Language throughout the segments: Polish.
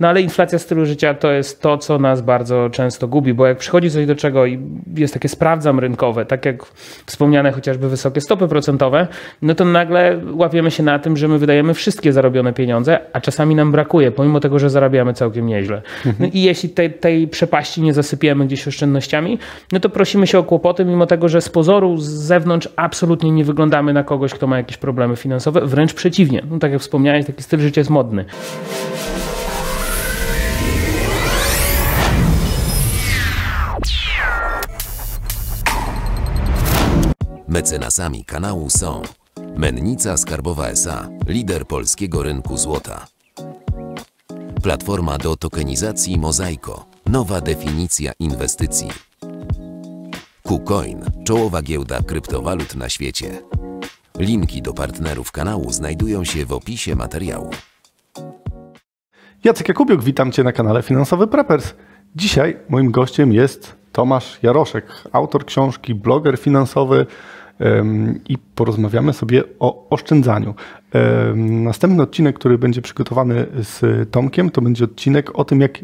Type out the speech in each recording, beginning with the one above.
No ale inflacja stylu życia to jest to, co nas bardzo często gubi, bo jak przychodzi coś do czego i jest takie sprawdzam rynkowe, tak jak wspomniane chociażby wysokie stopy procentowe, no to nagle łapiemy się na tym, że my wydajemy wszystkie zarobione pieniądze, a czasami nam brakuje, pomimo tego, że zarabiamy całkiem nieźle. No i jeśli tej, tej przepaści nie zasypiemy gdzieś oszczędnościami, no to prosimy się o kłopoty, mimo tego, że z pozoru, z zewnątrz absolutnie nie wyglądamy na kogoś, kto ma jakieś problemy finansowe, wręcz przeciwnie. No tak jak wspomniałeś, taki styl życia jest modny. Mecenasami kanału są Mennica Skarbowa SA, lider polskiego rynku złota. Platforma do tokenizacji Mozaiko, nowa definicja inwestycji. KuCoin, czołowa giełda kryptowalut na świecie. Linki do partnerów kanału znajdują się w opisie materiału. Jacek Jakubiuk, witam Cię na kanale Finansowy Preppers. Dzisiaj moim gościem jest Tomasz Jaroszek, autor książki, bloger finansowy i porozmawiamy sobie o oszczędzaniu. Następny odcinek, który będzie przygotowany z Tomkiem, to będzie odcinek o tym, jak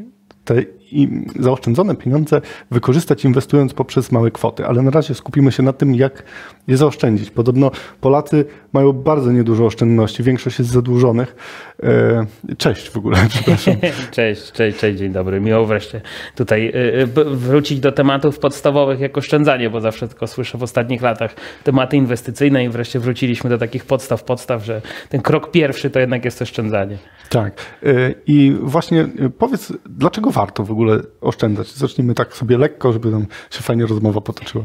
te i zaoszczędzone pieniądze wykorzystać inwestując poprzez małe kwoty. Ale na razie skupimy się na tym, jak je zaoszczędzić. Podobno Polacy mają bardzo niedużo oszczędności, większość jest zadłużonych. E, cześć w ogóle, przepraszam. Cześć, cześć, cześć, dzień dobry. Miło wreszcie tutaj y, b- wrócić do tematów podstawowych jak oszczędzanie, bo zawsze tylko słyszę w ostatnich latach tematy inwestycyjne i wreszcie wróciliśmy do takich podstaw, podstaw, że ten krok pierwszy to jednak jest oszczędzanie. Tak. E, I właśnie e, powiedz, dlaczego warto w ogóle oszczędzać? Zacznijmy tak sobie lekko, żeby nam się fajnie rozmowa potoczyła.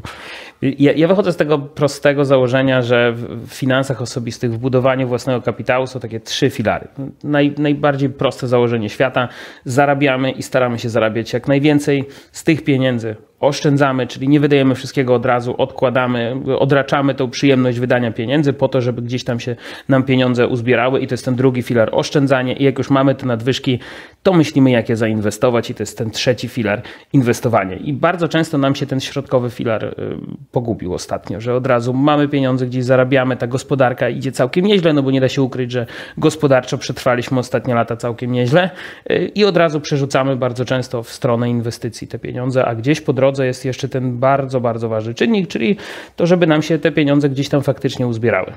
Ja, ja wychodzę z tego prostego założenia, że w finansach osobistych, w budowaniu własnego kapitału są takie trzy filary. Naj, najbardziej proste założenie świata. Zarabiamy i staramy się zarabiać jak najwięcej z tych pieniędzy. Oszczędzamy, czyli nie wydajemy wszystkiego od razu, odkładamy, odraczamy tą przyjemność wydania pieniędzy po to, żeby gdzieś tam się nam pieniądze uzbierały i to jest ten drugi filar oszczędzanie i jak już mamy te nadwyżki, to myślimy jak je zainwestować i to jest ten trzeci filar inwestowanie. I bardzo często nam się ten środkowy filar y, pogubił ostatnio, że od razu mamy pieniądze, gdzieś zarabiamy, ta gospodarka idzie całkiem nieźle, no bo nie da się ukryć, że gospodarczo przetrwaliśmy ostatnie lata całkiem nieźle y, i od razu przerzucamy bardzo często w stronę inwestycji te pieniądze, a gdzieś po drodze jest jeszcze ten bardzo, bardzo ważny czynnik, czyli to, żeby nam się te pieniądze gdzieś tam faktycznie uzbierały.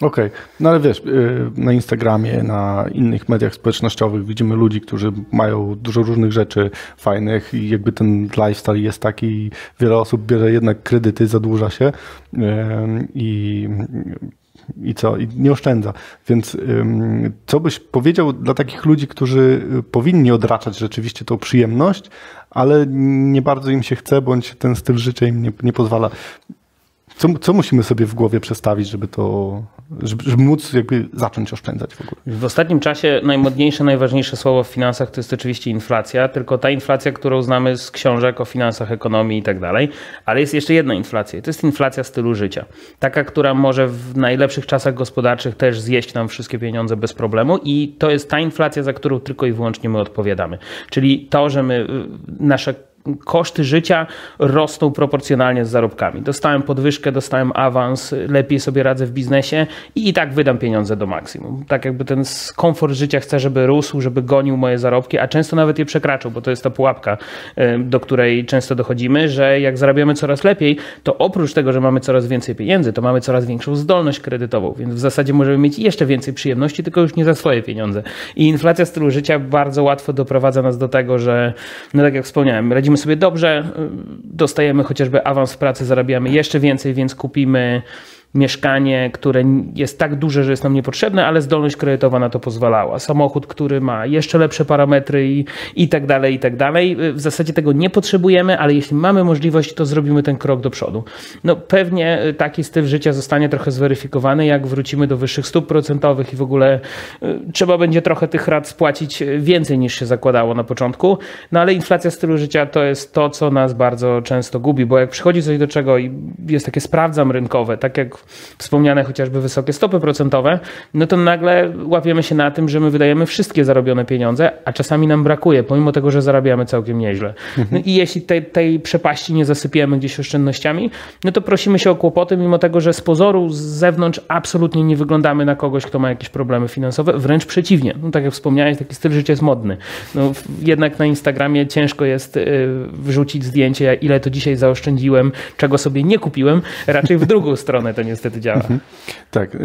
Okej, no ale wiesz, y, na Instagramie, na innych mediach społecznościowych widzimy ludzi, którzy mają dużo różnych rzeczy fajnych i jakby ten lifestyle jest taki wiele osób bierze jednak kredyty, zadłuża się i, i co? I nie oszczędza. Więc ym, co byś powiedział dla takich ludzi, którzy y, powinni odraczać rzeczywiście tą przyjemność, ale nie bardzo im się chce, bądź ten styl życia im nie, nie pozwala. Co, co musimy sobie w głowie przestawić, żeby to, żeby, żeby móc jakby zacząć oszczędzać w ogóle? W ostatnim czasie najmodniejsze, najważniejsze słowo w finansach to jest oczywiście inflacja, tylko ta inflacja, którą znamy z książek o finansach, ekonomii i tak dalej, ale jest jeszcze jedna inflacja i to jest inflacja stylu życia. Taka, która może w najlepszych czasach gospodarczych też zjeść nam wszystkie pieniądze bez problemu i to jest ta inflacja, za którą tylko i wyłącznie my odpowiadamy. Czyli to, że my, y, nasze koszty życia rosną proporcjonalnie z zarobkami. Dostałem podwyżkę, dostałem awans, lepiej sobie radzę w biznesie i i tak wydam pieniądze do maksimum. Tak jakby ten komfort życia chcę, żeby rósł, żeby gonił moje zarobki, a często nawet je przekraczał, bo to jest ta pułapka, do której często dochodzimy, że jak zarabiamy coraz lepiej, to oprócz tego, że mamy coraz więcej pieniędzy, to mamy coraz większą zdolność kredytową, więc w zasadzie możemy mieć jeszcze więcej przyjemności, tylko już nie za swoje pieniądze. I inflacja stylu życia bardzo łatwo doprowadza nas do tego, że, no tak jak wspomniałem, radzimy sobie dobrze, y, dostajemy chociażby awans w pracy, zarabiamy jeszcze więcej, więc kupimy mieszkanie, które jest tak duże, że jest nam niepotrzebne, ale zdolność kredytowa na to pozwalała. Samochód, który ma jeszcze lepsze parametry i, i tak dalej, i tak dalej. W zasadzie tego nie potrzebujemy, ale jeśli mamy możliwość, to zrobimy ten krok do przodu. No pewnie taki styl życia zostanie trochę zweryfikowany, jak wrócimy do wyższych stóp procentowych i w ogóle y, trzeba będzie trochę tych rat spłacić więcej niż się zakładało na początku. No ale inflacja stylu życia to jest to, co nas bardzo często gubi, bo jak przychodzi coś do czego i jest takie sprawdzam rynkowe, tak jak wspomniane chociażby wysokie stopy procentowe, no to nagle łapiemy się na tym, że my wydajemy wszystkie zarobione pieniądze, a czasami nam brakuje, pomimo tego, że zarabiamy całkiem nieźle. No i jeśli tej, tej przepaści nie zasypiemy gdzieś oszczędnościami, no to prosimy się o kłopoty, mimo tego, że z pozoru, z zewnątrz absolutnie nie wyglądamy na kogoś, kto ma jakieś problemy finansowe, wręcz przeciwnie. No, tak jak wspomniałeś, taki styl życia jest modny. No, jednak na Instagramie ciężko jest y, wrzucić zdjęcie, ile to dzisiaj zaoszczędziłem, czego sobie nie kupiłem. Raczej w drugą stronę to niestety działa. Mhm. Tak.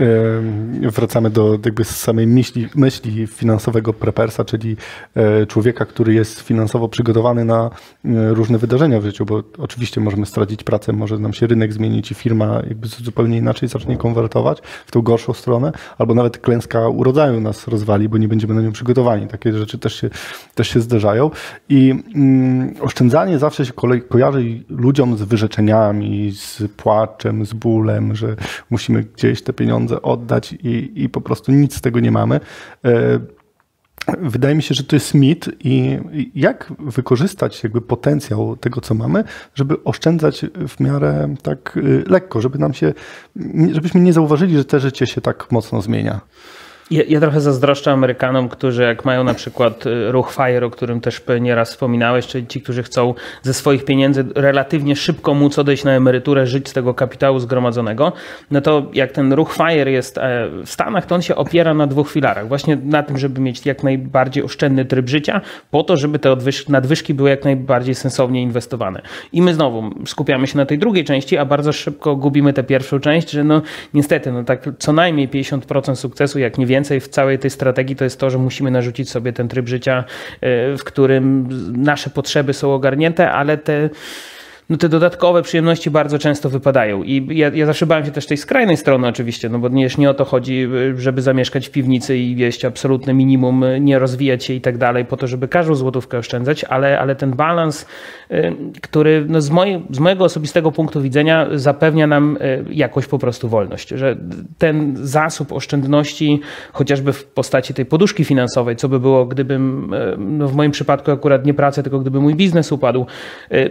Wracamy do jakby samej myśli, myśli finansowego prepersa, czyli e, człowieka, który jest finansowo przygotowany na e, różne wydarzenia w życiu, bo oczywiście możemy stracić pracę, może nam się rynek zmienić i firma jakby zupełnie inaczej zacznie konwertować w tą gorszą stronę, albo nawet klęska urodzaju nas rozwali, bo nie będziemy na nią przygotowani. Takie rzeczy też się, też się zdarzają. I mm, oszczędzanie zawsze się kojarzy ludziom z wyrzeczeniami, z płaczem, z bólem, że musimy gdzieś te pieniądze oddać i, i po prostu nic z tego nie mamy. E, wydaje mi się, że to jest mit i jak wykorzystać jakby potencjał tego, co mamy, żeby oszczędzać w miarę tak y, lekko, żeby nam się, żebyśmy nie zauważyli, że te życie się tak mocno zmienia. Ja, ja, trochę zazdroszczę Amerykanom, którzy jak mają na przykład y, ruch FIRE, o którym też nieraz wspominałeś, czyli ci, którzy chcą ze swoich pieniędzy relatywnie szybko móc odejść na emeryturę, żyć z tego kapitału zgromadzonego, no to jak ten ruch FIRE jest e, w Stanach, to on się opiera na dwóch filarach. Właśnie na tym, żeby mieć jak najbardziej oszczędny tryb życia, po to, żeby te nadwyżki były jak najbardziej sensownie inwestowane. I my znowu skupiamy się na tej drugiej części, a bardzo szybko gubimy tę pierwszą część, że no niestety, no tak co najmniej 50% sukcesu, jak nie więcej w całej tej strategii to jest to, że musimy narzucić sobie ten tryb życia, e, w którym nasze potrzeby są ogarnięte, ale te no te dodatkowe przyjemności bardzo często wypadają. I ja, ja zawsze bałem się też tej skrajnej strony oczywiście, no bo nie, nie o to chodzi, żeby zamieszkać w piwnicy i wieść absolutne minimum, nie rozwijać się i tak dalej, po to, żeby każdą złotówkę oszczędzać, ale, ale ten balans, y, który no z, mojej, z mojego osobistego punktu widzenia zapewnia nam y, jakoś po prostu wolność, że ten zasób oszczędności, chociażby w postaci tej poduszki finansowej, co by było, gdybym, y, no w moim przypadku akurat nie pracę, tylko gdyby mój biznes upadł,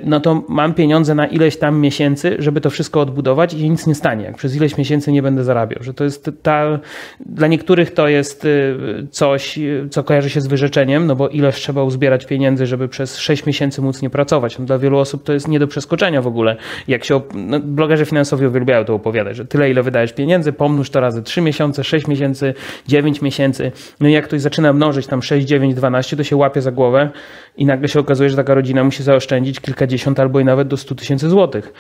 no to mam pieniądze na ileś tam miesięcy, żeby to wszystko odbudować i nic nie stanie, jak przez ileś miesięcy nie będę zarabiał. Że to jest ta, dla niektórych to jest y, coś, co kojarzy się z wyrzeczeniem, no bo ileż trzeba uzbierać pieniędzy, żeby przez 6 miesięcy móc nie pracować. No dla wielu osób to jest nie do przeskoczenia w ogóle. Jak się, no, blogerzy finansowi uwielbiają to opowiadać, że tyle ile wydajesz pieniędzy, pomnóż to razy 3 miesiące, 6 miesięcy, 9 miesięcy. No i jak ktoś zaczyna mnożyć tam 6, 9, 12, to się łapie za głowę i nagle się okazuje, że taka rodzina musi zaoszczędzić kilkadziesiąt albo i nawet do 100 tysięcy złotych.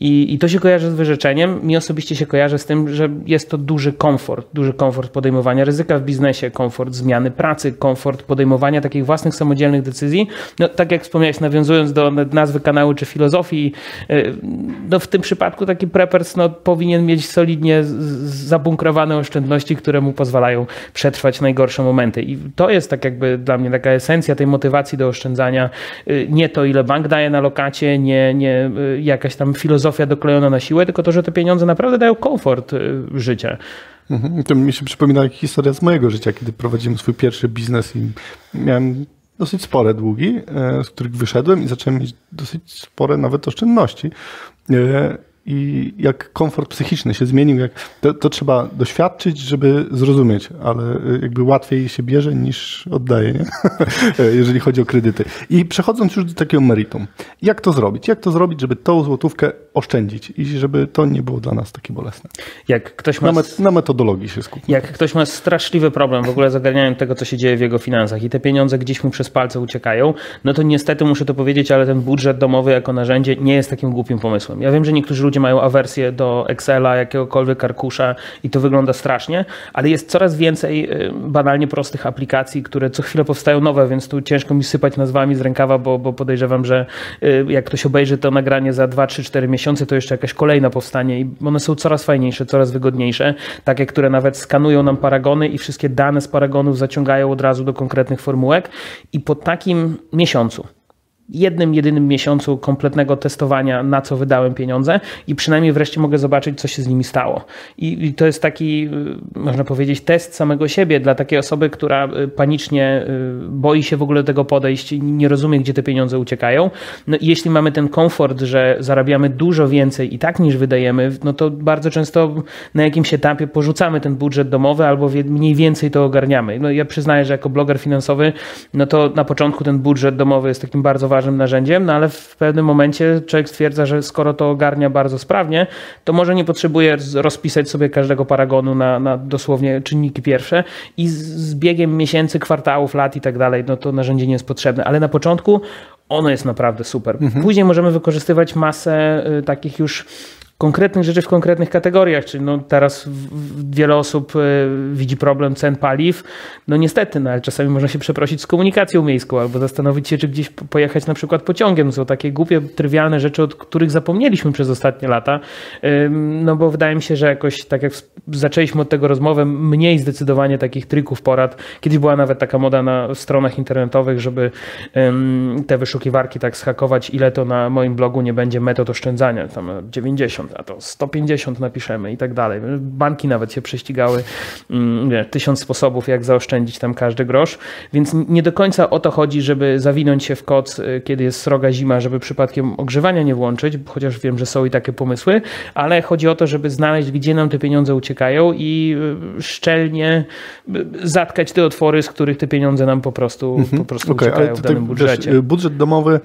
I, I to się kojarzy z wyrzeczeniem. Mi osobiście się kojarzy z tym, że jest to duży komfort, duży komfort podejmowania ryzyka w biznesie, komfort zmiany pracy, komfort podejmowania takich własnych samodzielnych decyzji. No, tak jak wspomniałeś, nawiązując do nazwy kanału czy filozofii, y, no w tym przypadku taki preppers no, powinien mieć solidnie zabunkrowane oszczędności, które mu pozwalają przetrwać najgorsze momenty. I to jest tak jakby dla mnie taka esencja tej motywacji do oszczędzania. Y, nie to, ile bank daje na lokacie, nie, nie y, jakaś tam filozofia doklejona na siłę, tylko to, że te pieniądze naprawdę dają komfort życia. Mhm. To mi się przypomina historia z mojego życia, kiedy prowadziłem swój pierwszy biznes i miałem dosyć spore długi, e, z których wyszedłem i zacząłem mieć dosyć spore nawet oszczędności. I jak komfort psychiczny się zmienił, jak to, to, trzeba doświadczyć, żeby zrozumieć, ale y, jakby łatwiej się bierze niż oddaje, nie? jeżeli chodzi o kredyty. I przechodząc już do takiego meritum, jak to zrobić? Jak to zrobić, żeby tą złotówkę oszczędzić i żeby to nie było dla nas takie bolesne? Jak ktoś ma... na, na metodologii się skupmy. Jak ktoś ma straszliwy problem w ogóle z ogarnianiem tego, co się dzieje w jego finansach i te pieniądze gdzieś mu przez palce uciekają, no to niestety muszę to powiedzieć, ale ten budżet domowy jako narzędzie nie jest takim głupim pomysłem. Ja wiem, że niektórzy ludzie mają awersję do Excela, jakiegokolwiek arkusza i to wygląda strasznie, ale jest coraz więcej y, banalnie prostych aplikacji, które co chwilę powstają nowe, więc tu ciężko mi sypać nazwami z rękawa, bo, bo podejrzewam, że y, jak ktoś obejrzy to nagranie za 2, 3, 4 miesiące, to jeszcze jakaś kolejna powstanie i one są coraz fajniejsze, coraz wygodniejsze, takie, które nawet skanują nam paragony i wszystkie dane z paragonów zaciągają od razu do konkretnych formułek. I po takim miesiącu jednym, jedynym miesiącu kompletnego testowania, na co wydałem pieniądze i przynajmniej wreszcie mogę zobaczyć, co się z nimi stało. I, i to jest taki, y, można powiedzieć, test samego siebie dla takiej osoby, która y, panicznie y, boi się w ogóle do tego podejść i nie rozumie, gdzie te pieniądze uciekają. No i jeśli mamy ten komfort, że zarabiamy dużo więcej i tak niż wydajemy, no to bardzo często na jakimś etapie porzucamy ten budżet domowy albo mniej więcej to ogarniamy. No ja przyznaję, że jako bloger finansowy, no to na początku ten budżet domowy jest takim bardzo ważnym narzędziem, no ale w pewnym momencie człowiek stwierdza, że skoro to ogarnia bardzo sprawnie, to może nie potrzebuje rozpisać sobie każdego paragonu na, na dosłownie czynniki pierwsze i z, z biegiem miesięcy, kwartałów, lat i tak dalej, no to narzędzie nie jest potrzebne. Ale na początku ono jest naprawdę super. Mhm. Później możemy wykorzystywać masę y, takich już konkretnych rzeczy w konkretnych kategoriach. Czyli no teraz wiele osób e, widzi problem cen paliw. No niestety, no ale czasami można się przeprosić z komunikacją miejską albo zastanowić się, czy gdzieś pojechać na przykład pociągiem. Są takie głupie, trywialne rzeczy, od których zapomnieliśmy przez ostatnie lata. No bo wydaje mi się, że jakoś tak jak zaczęliśmy od tego rozmowę, mniej zdecydowanie takich trików, porad. Kiedyś była nawet taka moda na stronach internetowych, żeby te wyszukiwarki tak schakować, ile to na moim blogu nie będzie metod oszczędzania. Tam 90 a to 150 napiszemy i tak dalej. Banki nawet się prześcigały, mm, wie, tysiąc sposobów, jak zaoszczędzić tam każdy grosz, więc nie do końca o to chodzi, żeby zawinąć się w koc, y, kiedy jest sroga zima, żeby przypadkiem ogrzewania nie włączyć, chociaż wiem, że są i takie pomysły, ale chodzi o to, żeby znaleźć, gdzie nam te pieniądze uciekają i y, szczelnie y, zatkać te otwory, z których te pieniądze nam po prostu, mhm. po prostu okay, uciekają w danym budżecie. Wiesz, budżet domowy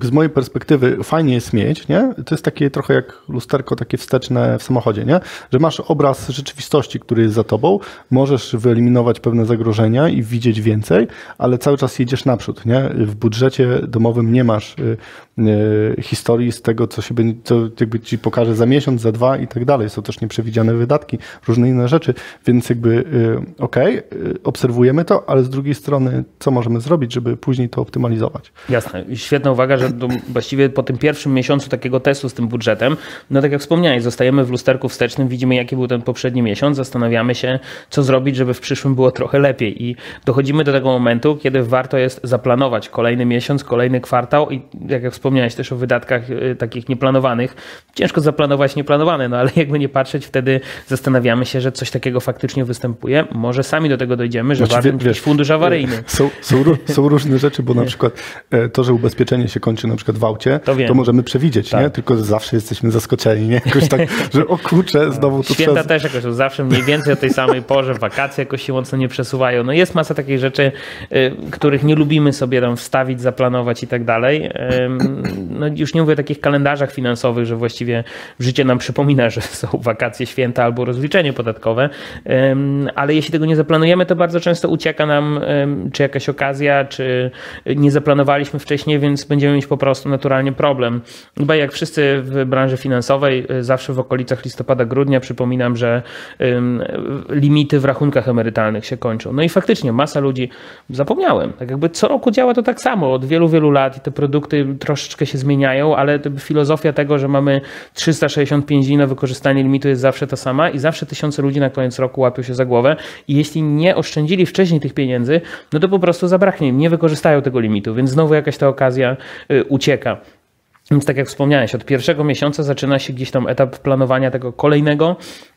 z mojej perspektywy fajnie jest mieć, nie? To jest takie trochę jak lusterko takie wsteczne w samochodzie, nie? Że masz obraz rzeczywistości, który jest za tobą, możesz wyeliminować pewne zagrożenia i widzieć więcej, ale cały czas jedziesz naprzód, nie? W budżecie domowym nie masz y, y, historii z tego, co się będzie, co jakby ci pokaże za miesiąc, za dwa i tak dalej. Są też nieprzewidziane wydatki, różne inne rzeczy, więc jakby y, okej, okay, obserwujemy to, ale z drugiej strony, co możemy zrobić, żeby później to optymalizować? Jasne. Świetna uwaga, że właściwie po tym pierwszym miesiącu takiego testu z tym budżetem, no tak jak wspomniałeś, zostajemy w lusterku wstecznym, widzimy jaki był ten poprzedni miesiąc, zastanawiamy się, co zrobić, żeby w przyszłym było trochę lepiej. I dochodzimy do tego momentu, kiedy warto jest zaplanować kolejny miesiąc, kolejny kwartał i jak, jak wspomniałeś też o wydatkach y, takich nieplanowanych. Ciężko zaplanować nieplanowane, no ale jakby nie patrzeć, wtedy zastanawiamy się, że coś takiego faktycznie występuje. Może sami do tego dojdziemy, że znaczy, warto mieć fundusz awaryjny. Są, są, są różne rzeczy, bo na przykład e, to, że ubezpieczenie się kończy na przykład w aucie, to, to możemy przewidzieć, tak. nie? Tylko zawsze jesteśmy zaskoczeni, nie? Jakoś tak, że o kurczę, znowu to Święta też jakoś zawsze mniej więcej o tej samej porze, wakacje jakoś się mocno nie przesuwają. No jest masa takich rzeczy, y, których nie lubimy sobie tam wstawić, zaplanować i tak dalej. No już nie mówię o takich kalendarzach finansowych, że właściwie życie nam przypomina, że są wakacje, święta albo rozliczenie podatkowe, ale jeśli tego nie zaplanujemy, to bardzo często ucieka nam czy jakaś okazja, czy nie zaplanowaliśmy mieliśmy wcześniej, więc będziemy mieć po prostu naturalnie problem. Chyba jak wszyscy w branży finansowej, y, zawsze w okolicach listopada, grudnia przypominam, że limity w rachunkach emerytalnych się kończą. No i faktycznie masa ludzi, zapomniałem, tak jakby co roku działa to tak samo od wielu, wielu lat i te produkty troszeczkę się zmieniają, ale filozofia tego, że mamy 365 dni na wykorzystanie limitu jest zawsze ta sama i zawsze tysiące ludzi na koniec roku łapią się za głowę i jeśli nie oszczędzili wcześniej tych pieniędzy, no to po prostu zabraknie im, nie wykorzystają tego limitu, więc znowu jakaś ta okazja y, ucieka. Więc tak jak wspomniałeś, od pierwszego miesiąca zaczyna się gdzieś tam etap planowania tego kolejnego,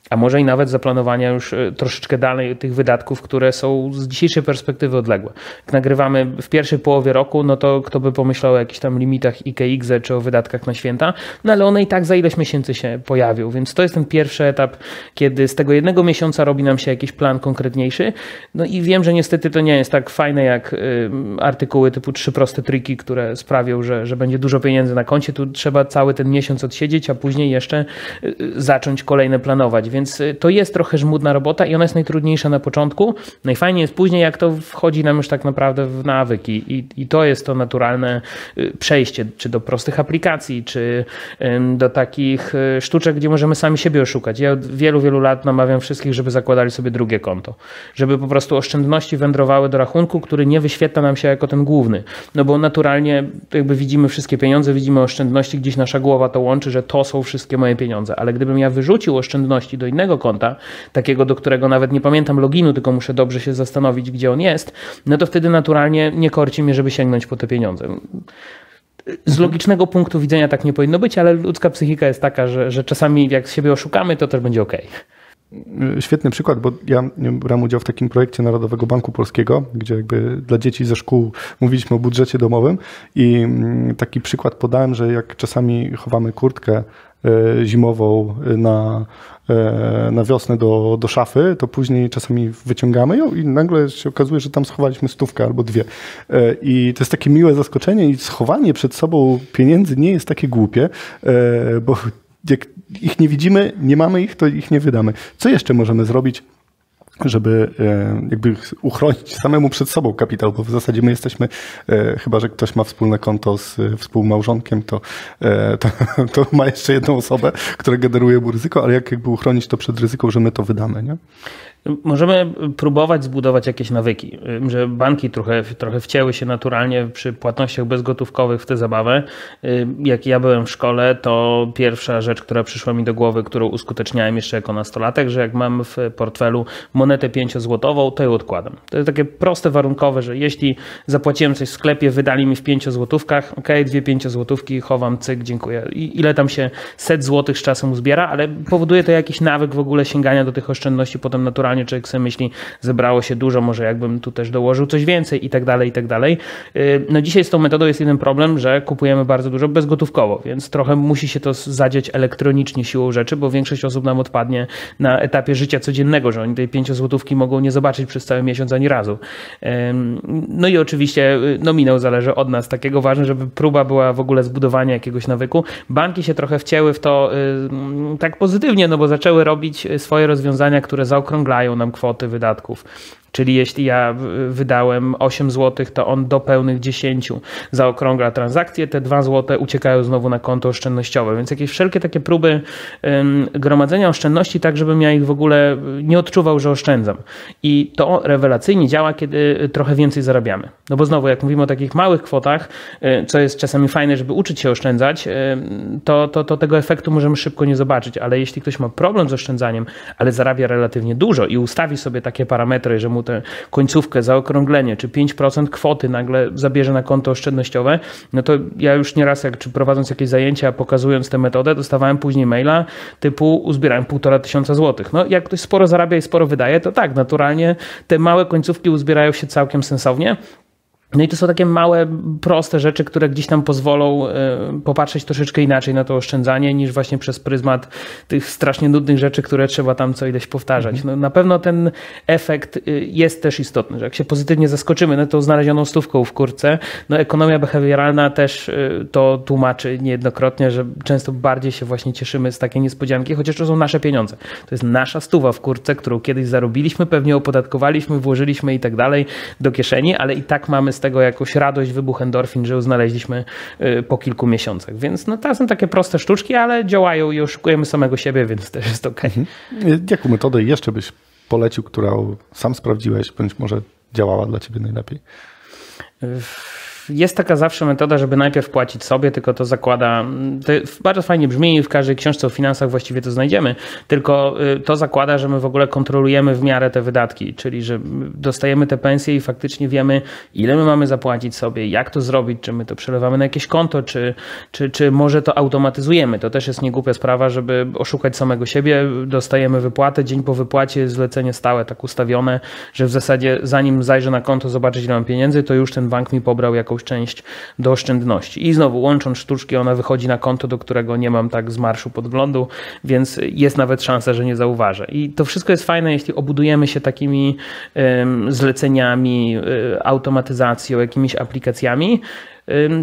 a może i nawet zaplanowania już e, troszeczkę dalej tych wydatków, które są z dzisiejszej perspektywy odległe. Jak nagrywamy w pierwszej połowie roku, no to kto by pomyślał o jakichś tam limitach IKX czy o wydatkach na święta, no ale one i tak za ileś miesięcy się pojawią, więc to jest ten pierwszy etap, kiedy z tego jednego miesiąca robi nam się jakiś plan konkretniejszy. No i wiem, że niestety to nie jest tak fajne jak y, artykuły typu trzy proste triki, które sprawią, że, że będzie dużo pieniędzy na koncie. Tu trzeba cały ten miesiąc odsiedzieć, a później jeszcze y, zacząć kolejne planować więc y, to jest trochę żmudna robota i ona jest najtrudniejsza na początku. Najfajniej jest później, jak to wchodzi nam już tak naprawdę w nawyki i, i to jest to naturalne y, przejście, czy do prostych aplikacji, czy do takich y, sztuczek, gdzie możemy sami siebie oszukać. Ja od wielu, wielu lat namawiam wszystkich, żeby zakładali sobie drugie konto, żeby po prostu oszczędności wędrowały do rachunku, który nie wyświetla nam się jako ten główny. No bo naturalnie jakby widzimy wszystkie pieniądze, widzimy oszczędności, gdzieś nasza głowa to łączy, że to są wszystkie moje pieniądze, ale gdybym ja wyrzucił oszczędności do do innego konta, takiego, do którego nawet nie pamiętam loginu, tylko muszę dobrze się zastanowić, gdzie on jest, no to wtedy naturalnie nie korci mnie, żeby sięgnąć po te pieniądze. Z logicznego punktu widzenia tak nie powinno być, ale ludzka psychika jest taka, że, że czasami jak siebie oszukamy, to też będzie ok. Świetny przykład, bo ja brałem udział w takim projekcie Narodowego Banku Polskiego, gdzie jakby dla dzieci ze szkół mówiliśmy o budżecie domowym i mm, taki przykład podałem, że jak czasami chowamy kurtkę zimową na, e, na wiosnę do, do szafy, to później czasami wyciągamy ją i nagle się okazuje, że tam schowaliśmy stówkę albo dwie. E, I to jest takie miłe zaskoczenie i schowanie przed sobą pieniędzy nie jest takie głupie, bo jak ich nie widzimy, nie mamy ich, to ich nie wydamy. Co jeszcze możemy zrobić? Żeby e, jakby uchronić samemu przed sobą kapitał, bo w zasadzie my jesteśmy, e, chyba że ktoś ma wspólne konto z współmałżonkiem, to, e, to, to ma jeszcze jedną osobę, która generuje mu ryzyko, ale jak jakby uchronić to przed ryzyką, że my to wydamy, nie? Możemy próbować zbudować jakieś nawyki, że banki trochę, trochę wcięły się naturalnie przy płatnościach bezgotówkowych w tę zabawę. Jak ja byłem w szkole, to pierwsza rzecz, która przyszła mi do głowy, którą uskuteczniałem jeszcze jako nastolatek, że jak mam w portfelu monetę 5-złotową, to ją odkładam. To jest takie proste, warunkowe, że jeśli zapłaciłem coś w sklepie, wydali mi w 5 złotówkach, ok, dwie 5 złotówki, chowam, cyk, dziękuję. I ile tam się set złotych z czasem uzbiera, ale powoduje to jakiś nawyk w ogóle sięgania do tych oszczędności potem naturalnie naturalnie człowiek sobie myśli, zebrało się dużo, może jakbym tu też dołożył coś więcej i tak dalej, i tak dalej. Y, no dzisiaj z tą metodą jest jeden problem, że kupujemy bardzo dużo bezgotówkowo, więc trochę musi się to zadziać elektronicznie siłą rzeczy, bo większość osób nam odpadnie na etapie życia codziennego, że oni tej pięciozłotówki mogą nie zobaczyć przez cały miesiąc ani razu. No i oczywiście y, nominał zależy od nas. Takiego ważne, żeby próba była w ogóle zbudowania jakiegoś nawyku. Banki się trochę wcięły w to y, tak pozytywnie, no bo zaczęły robić swoje rozwiązania, które zaokrąglają nam kwoty wydatków. Czyli jeśli ja wydałem 8 zł, to on do pełnych 10 zaokrągla transakcję, te 2 zł uciekają znowu na konto oszczędnościowe. Więc jakieś wszelkie takie próby gromadzenia oszczędności, tak żebym ja ich w ogóle nie odczuwał, że oszczędzam. I to rewelacyjnie działa, kiedy trochę więcej zarabiamy. No bo znowu, jak mówimy o takich małych kwotach, y, co jest czasami fajne, żeby uczyć się oszczędzać, y, to, to, to tego efektu możemy szybko nie zobaczyć. Ale jeśli ktoś ma problem z oszczędzaniem, ale zarabia relatywnie dużo i ustawi sobie takie parametry, że mu tę końcówkę, zaokrąglenie, czy 5% kwoty nagle zabierze na konto oszczędnościowe, no to ja już nieraz, jak czy prowadząc jakieś zajęcia, pokazując tę metodę, dostawałem później maila typu uzbierałem półtora tysiąca złotych. No jak ktoś sporo zarabia i sporo wydaje, to tak, naturalnie te małe końcówki uzbierają się całkiem sensownie. No i to są takie małe, proste rzeczy, które gdzieś tam pozwolą e, popatrzeć troszeczkę inaczej na to oszczędzanie, niż właśnie przez pryzmat tych strasznie nudnych rzeczy, które trzeba tam co ileś powtarzać. No, na pewno ten efekt e, jest też istotny, że jak się pozytywnie zaskoczymy no tą znalezioną stówką w kurce, no ekonomia behawioralna też e, to tłumaczy niejednokrotnie, że często bardziej się właśnie cieszymy z takiej niespodzianki, chociaż to są nasze pieniądze. To jest nasza stuwa w kurce, którą kiedyś zarobiliśmy, pewnie opodatkowaliśmy, włożyliśmy i tak dalej do kieszeni, ale i tak mamy z tego jakąś radość, wybuch endorfin, że ją znaleźliśmy y, po kilku miesiącach. Więc no, to są takie proste sztuczki, ale działają i oszukujemy samego siebie, więc też jest ok. Mhm. Jaką metodę jeszcze byś polecił, którą sam sprawdziłeś, bądź może działała dla ciebie najlepiej? Jest taka zawsze metoda, żeby najpierw płacić sobie, tylko to zakłada, to bardzo fajnie brzmi, w każdej książce o finansach właściwie to znajdziemy, tylko y, to zakłada, że my w ogóle kontrolujemy w miarę te wydatki, czyli że dostajemy te pensje i faktycznie wiemy, ile my mamy zapłacić sobie, jak to zrobić, czy my to przelewamy na jakieś konto, czy, czy, czy może to automatyzujemy. To też jest niegłupia sprawa, żeby oszukać samego siebie. Dostajemy wypłatę, dzień po wypłacie zlecenie stałe tak ustawione, że w zasadzie zanim zajrzę na konto, zobaczyć ile mam pieniędzy, to już ten bank mi pobrał jakąś część do oszczędności. I znowu łącząc sztuczki, ona wychodzi na konto, do którego nie mam tak z marszu podglądu, więc jest nawet szansa, że nie zauważę. I to wszystko jest fajne, jeśli obudujemy się takimi zleceniami, y, automatyzacją, jakimiś aplikacjami,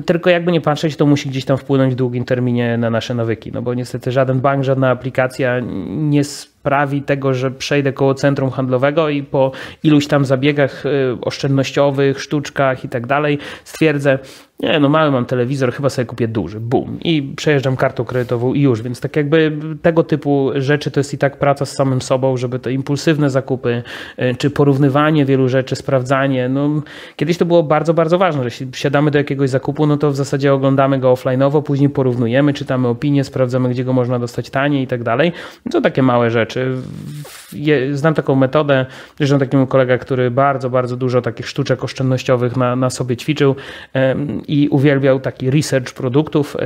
tylko jakby nie patrzeć, to musi gdzieś tam wpłynąć w długim terminie na nasze nawyki. No bo niestety żaden bank, żadna aplikacja nie sprawi tego, że przejdę koło centrum handlowego i po iluś tam zabiegach y, oszczędnościowych, sztuczkach i tak dalej stwierdzę, nie, no mały mam telewizor, chyba sobie kupię duży, bum. I przejeżdżam kartą kredytową i już, więc tak jakby tego typu rzeczy to jest i tak praca z samym sobą, żeby te impulsywne zakupy, y, czy porównywanie wielu rzeczy, sprawdzanie. No, kiedyś to było bardzo, bardzo ważne, że jeśli siadamy do jakiegoś zakupu, no to w zasadzie oglądamy go offline'owo, później porównujemy, czytamy opinie, sprawdzamy, gdzie go można dostać taniej i tak dalej. To takie małe rzeczy rzeczy. Znam taką metodę, zresztą taki mój kolega, który bardzo, bardzo dużo takich sztuczek oszczędnościowych na, na sobie ćwiczył i uwielbiał taki research produktów.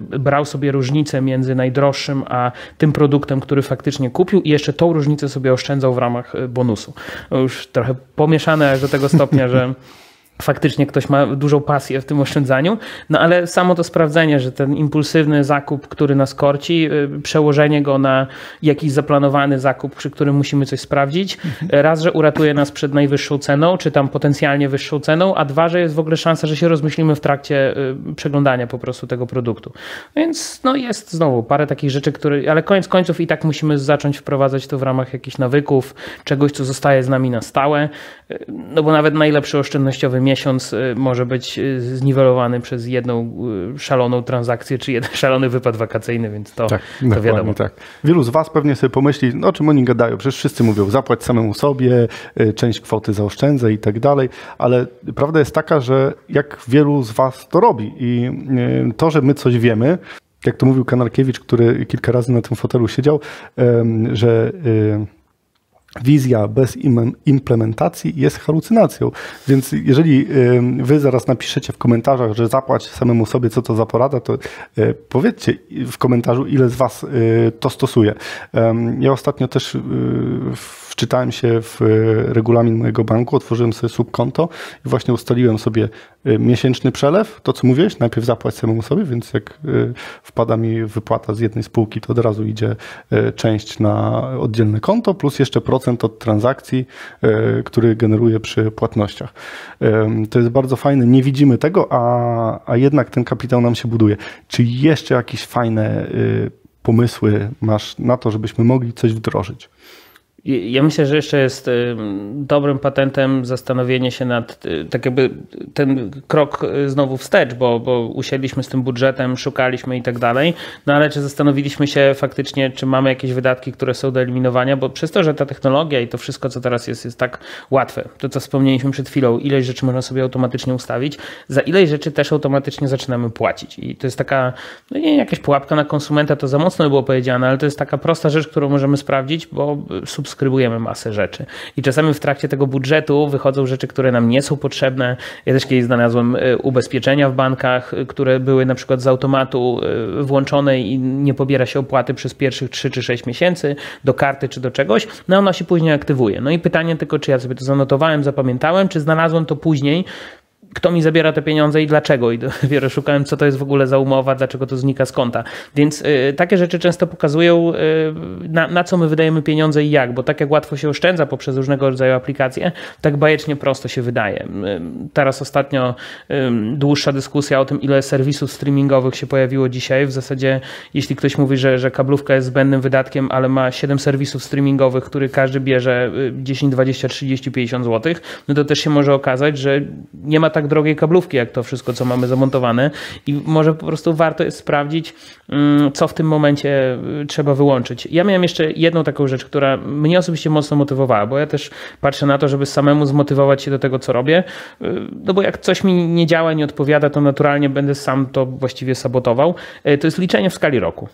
Brał sobie różnicę między najdroższym a tym produktem, który faktycznie kupił i jeszcze tą różnicę sobie oszczędzał w ramach e, bonusu. Już trochę pomieszane aż do tego stopnia, że faktycznie ktoś ma dużą pasję w tym oszczędzaniu, no ale samo to sprawdzenie, że ten impulsywny zakup, który nas korci, y, przełożenie go na jakiś zaplanowany zakup, przy którym musimy coś sprawdzić, mhm. raz, że uratuje nas przed najwyższą ceną, czy tam potencjalnie wyższą ceną, a dwa, że jest w ogóle szansa, że się rozmyślimy w trakcie y, przeglądania po prostu tego produktu. Więc no jest znowu parę takich rzeczy, które, ale koniec końców i tak musimy zacząć wprowadzać to w ramach jakichś nawyków, czegoś, co zostaje z nami na stałe, y, no bo nawet najlepszy oszczędnościowy miesiąc y, może być y, zniwelowany przez jedną y, szaloną transakcję, czy jeden szalony wypad wakacyjny, więc to, tak, to wiadomo. Tak. Wielu z Was pewnie sobie pomyśli, no o czym oni gadają, przecież wszyscy mówią, zapłać samemu sobie, część kwoty zaoszczędzę i tak dalej, ale prawda jest taka, że jak wielu z Was to robi i to, że my coś wiemy, jak to mówił Kanarkiewicz, który kilka razy na tym fotelu siedział, że wizja bez implementacji jest halucynacją. Więc jeżeli wy zaraz napiszecie w komentarzach, że zapłać samemu sobie, co to za porada, to e, powiedzcie w komentarzu, ile z was e, to stosuje. Ja ostatnio też e, wczytałem się w regulamin mojego banku, otworzyłem sobie subkonto i właśnie ustaliłem sobie miesięczny przelew, to co mówiłeś, najpierw zapłać samemu sobie, więc jak wpada mi wypłata z jednej spółki, to od razu idzie część na oddzielne konto, plus jeszcze procent od transakcji, e, który generuje przy płatnościach. To jest bardzo fajne. Nie widzimy tego, a, a jednak ten kapitał nam się buduje. Czy jeszcze jakieś fajne pomysły masz na to, żebyśmy mogli coś wdrożyć? Ja myślę, że jeszcze jest y, dobrym patentem zastanowienie się nad y, tak jakby ten krok y, znowu wstecz, bo, bo usiedliśmy z tym budżetem, szukaliśmy i tak dalej, no ale czy zastanowiliśmy się faktycznie, czy mamy jakieś wydatki, które są do eliminowania, bo przez to, że ta technologia i to wszystko, co teraz jest, jest tak łatwe, to co wspomnieliśmy przed chwilą, ileś rzeczy można sobie automatycznie ustawić, za ileś rzeczy też automatycznie zaczynamy płacić. I to jest taka, no nie jakaś pułapka na konsumenta, to za mocno było powiedziane, ale to jest taka prosta rzecz, którą możemy sprawdzić, bo subskrypcja subskrybujemy masę rzeczy. I czasami w trakcie tego budżetu wychodzą rzeczy, które nam nie są potrzebne. Ja też kiedyś znalazłem e, ubezpieczenia w bankach, e, które były na przykład z automatu e, włączone i nie pobiera się opłaty przez pierwszych 3 czy 6 miesięcy do karty czy do czegoś, no ona się później aktywuje. No i pytanie tylko, czy ja sobie to zanotowałem, zapamiętałem, czy znalazłem to później kto mi zabiera te pieniądze i dlaczego. I dopiero szukałem, co to jest w ogóle za umowa, dlaczego to znika z konta. Więc y, takie rzeczy często pokazują, y, na, na, co my wydajemy pieniądze i jak, bo tak jak łatwo się oszczędza poprzez różnego rodzaju aplikacje, tak bajecznie prosto się wydaje. Y, teraz ostatnio dłuższa dyskusja o tym, ile serwisów streamingowych się pojawiło dzisiaj. W zasadzie, jeśli ktoś mówi, że, że kablówka jest zbędnym wydatkiem, ale ma 7 serwisów streamingowych, który każdy bierze 10, 20, 30, 50 zł, no to też się może okazać, że nie ma tak tak drogiej kablówki, jak to wszystko, co mamy zamontowane i może po prostu warto jest sprawdzić, mm, co w tym momencie y, trzeba wyłączyć. Ja miałem jeszcze jedną taką rzecz, która mnie osobiście mocno motywowała, bo ja też patrzę na to, żeby samemu zmotywować się do tego, co robię, y, no bo jak coś mi nie działa, nie odpowiada, to naturalnie będę sam to właściwie sabotował. Y, to jest liczenie w skali roku.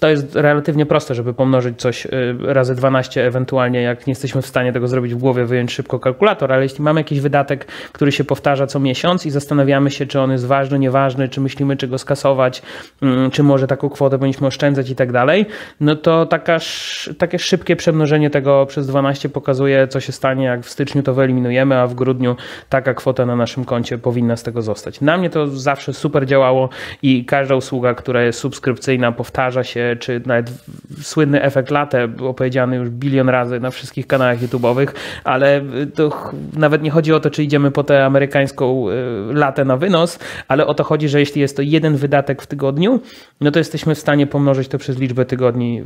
To jest relatywnie proste, żeby pomnożyć coś y, razy 12, ewentualnie jak nie jesteśmy w stanie tego zrobić w głowie, wyjąć szybko kalkulator, ale jeśli mamy jakiś wydatek, który się powtarza co miesiąc i zastanawiamy się, czy on jest ważny, nieważny, czy myślimy, czy go skasować, mm, czy może taką kwotę powinniśmy oszczędzać i tak dalej, no to taka, takie szybkie przemnożenie tego przez 12 pokazuje, co się stanie, jak w styczniu to wyeliminujemy, a w grudniu taka kwota na naszym koncie powinna z tego zostać. Na mnie to zawsze super działało i każda usługa, która jest subskrypcyjna, powtarza się czy nawet słynny efekt late, opowiedziany już bilion razy na wszystkich kanałach YouTube'owych, ale to nawet nie chodzi o to, czy idziemy po tę amerykańską y, latę na wynos, ale o to chodzi, że jeśli jest to jeden wydatek w tygodniu, no to jesteśmy w stanie pomnożyć to przez liczbę tygodni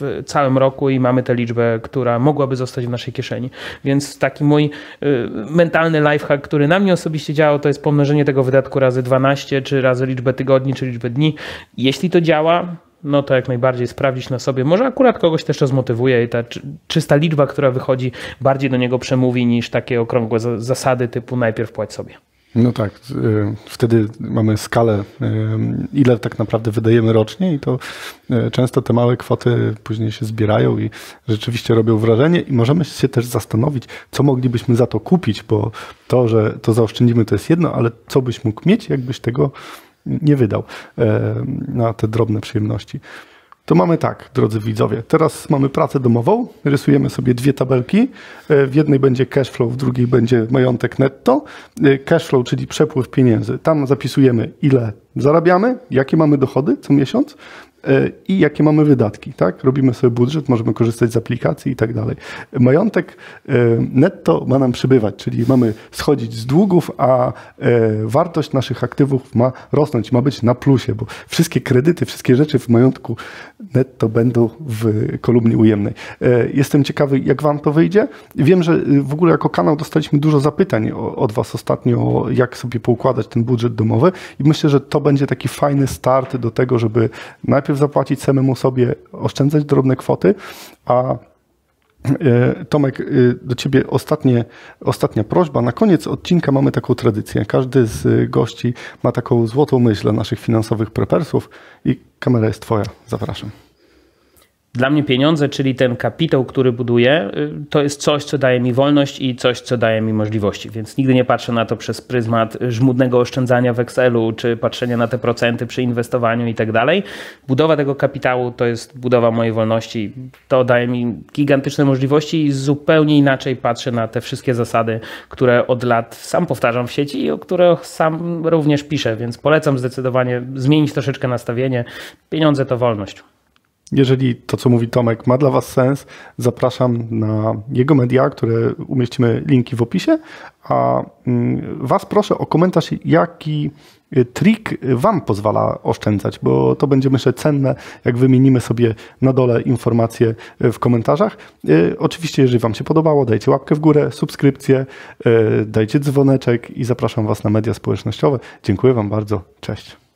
w całym roku i mamy tę liczbę, która mogłaby zostać w naszej kieszeni. Więc taki mój y, mentalny lifehack, który na mnie osobiście działał, to jest pomnożenie tego wydatku razy 12, czy razy liczbę tygodni, czy liczbę dni. Jeśli to działa, no to jak najbardziej sprawdzić na sobie. Może akurat kogoś też to zmotywuje i ta czysta liczba, która wychodzi, bardziej do niego przemówi niż takie okrągłe zasady typu najpierw płać sobie. No tak, y, wtedy mamy skalę, y, ile tak naprawdę wydajemy rocznie i to y, często te małe kwoty później się zbierają i rzeczywiście robią wrażenie i możemy się też zastanowić, co moglibyśmy za to kupić, bo to, że to zaoszczędzimy to jest jedno, ale co byś mógł mieć, jakbyś tego nie wydał na te drobne przyjemności. To mamy tak, drodzy widzowie. Teraz mamy pracę domową. Rysujemy sobie dwie tabelki. E, w jednej będzie cash flow, w drugiej będzie majątek netto. E, cash flow, czyli przepływ pieniędzy. Tam zapisujemy, ile zarabiamy, jakie mamy dochody co miesiąc E, i jakie mamy wydatki. Tak? Robimy sobie budżet, możemy korzystać z aplikacji i tak dalej. Majątek e, netto ma nam przybywać, czyli mamy schodzić z długów, a e, wartość naszych aktywów ma rosnąć, ma być na plusie, bo wszystkie kredyty, wszystkie rzeczy w majątku netto będą w kolumnie ujemnej. Jestem ciekawy, jak Wam to wyjdzie. Wiem, że w ogóle jako kanał dostaliśmy dużo zapytań od Was ostatnio, jak sobie poukładać ten budżet domowy i myślę, że to będzie taki fajny start do tego, żeby najpierw najpierw zapłacić samemu sobie, oszczędzać drobne kwoty, a e, Tomek, e, do ciebie ostatnie, ostatnia prośba. Na koniec odcinka mamy taką tradycję. Każdy z gości ma taką złotą myśl dla naszych finansowych prepersów i kamera jest twoja. Zapraszam. Dla mnie pieniądze, czyli ten kapitał, który buduję, y, to jest coś, co daje mi wolność i coś, co daje mi możliwości. Więc nigdy nie patrzę na to przez pryzmat żmudnego oszczędzania w Excelu, czy patrzenia na te procenty przy inwestowaniu i tak dalej. Budowa tego kapitału to jest budowa mojej wolności. To daje mi gigantyczne możliwości i zupełnie inaczej patrzę na te wszystkie zasady, które od lat sam powtarzam w sieci i o których sam również piszę. Więc polecam zdecydowanie zmienić troszeczkę nastawienie. Pieniądze to wolność. Jeżeli to, co mówi Tomek, ma dla Was sens, zapraszam na jego media, które umieścimy linki w opisie. A mm, Was proszę o komentarz, jaki y, trik Wam pozwala oszczędzać, bo to będzie myślę cenne, jak wymienimy sobie na dole informacje y, w komentarzach. Y, oczywiście, jeżeli Wam się podobało, dajcie łapkę w górę, subskrypcję, dajcie dzwoneczek i zapraszam Was na media społecznościowe. Dziękuję Wam bardzo. Cześć.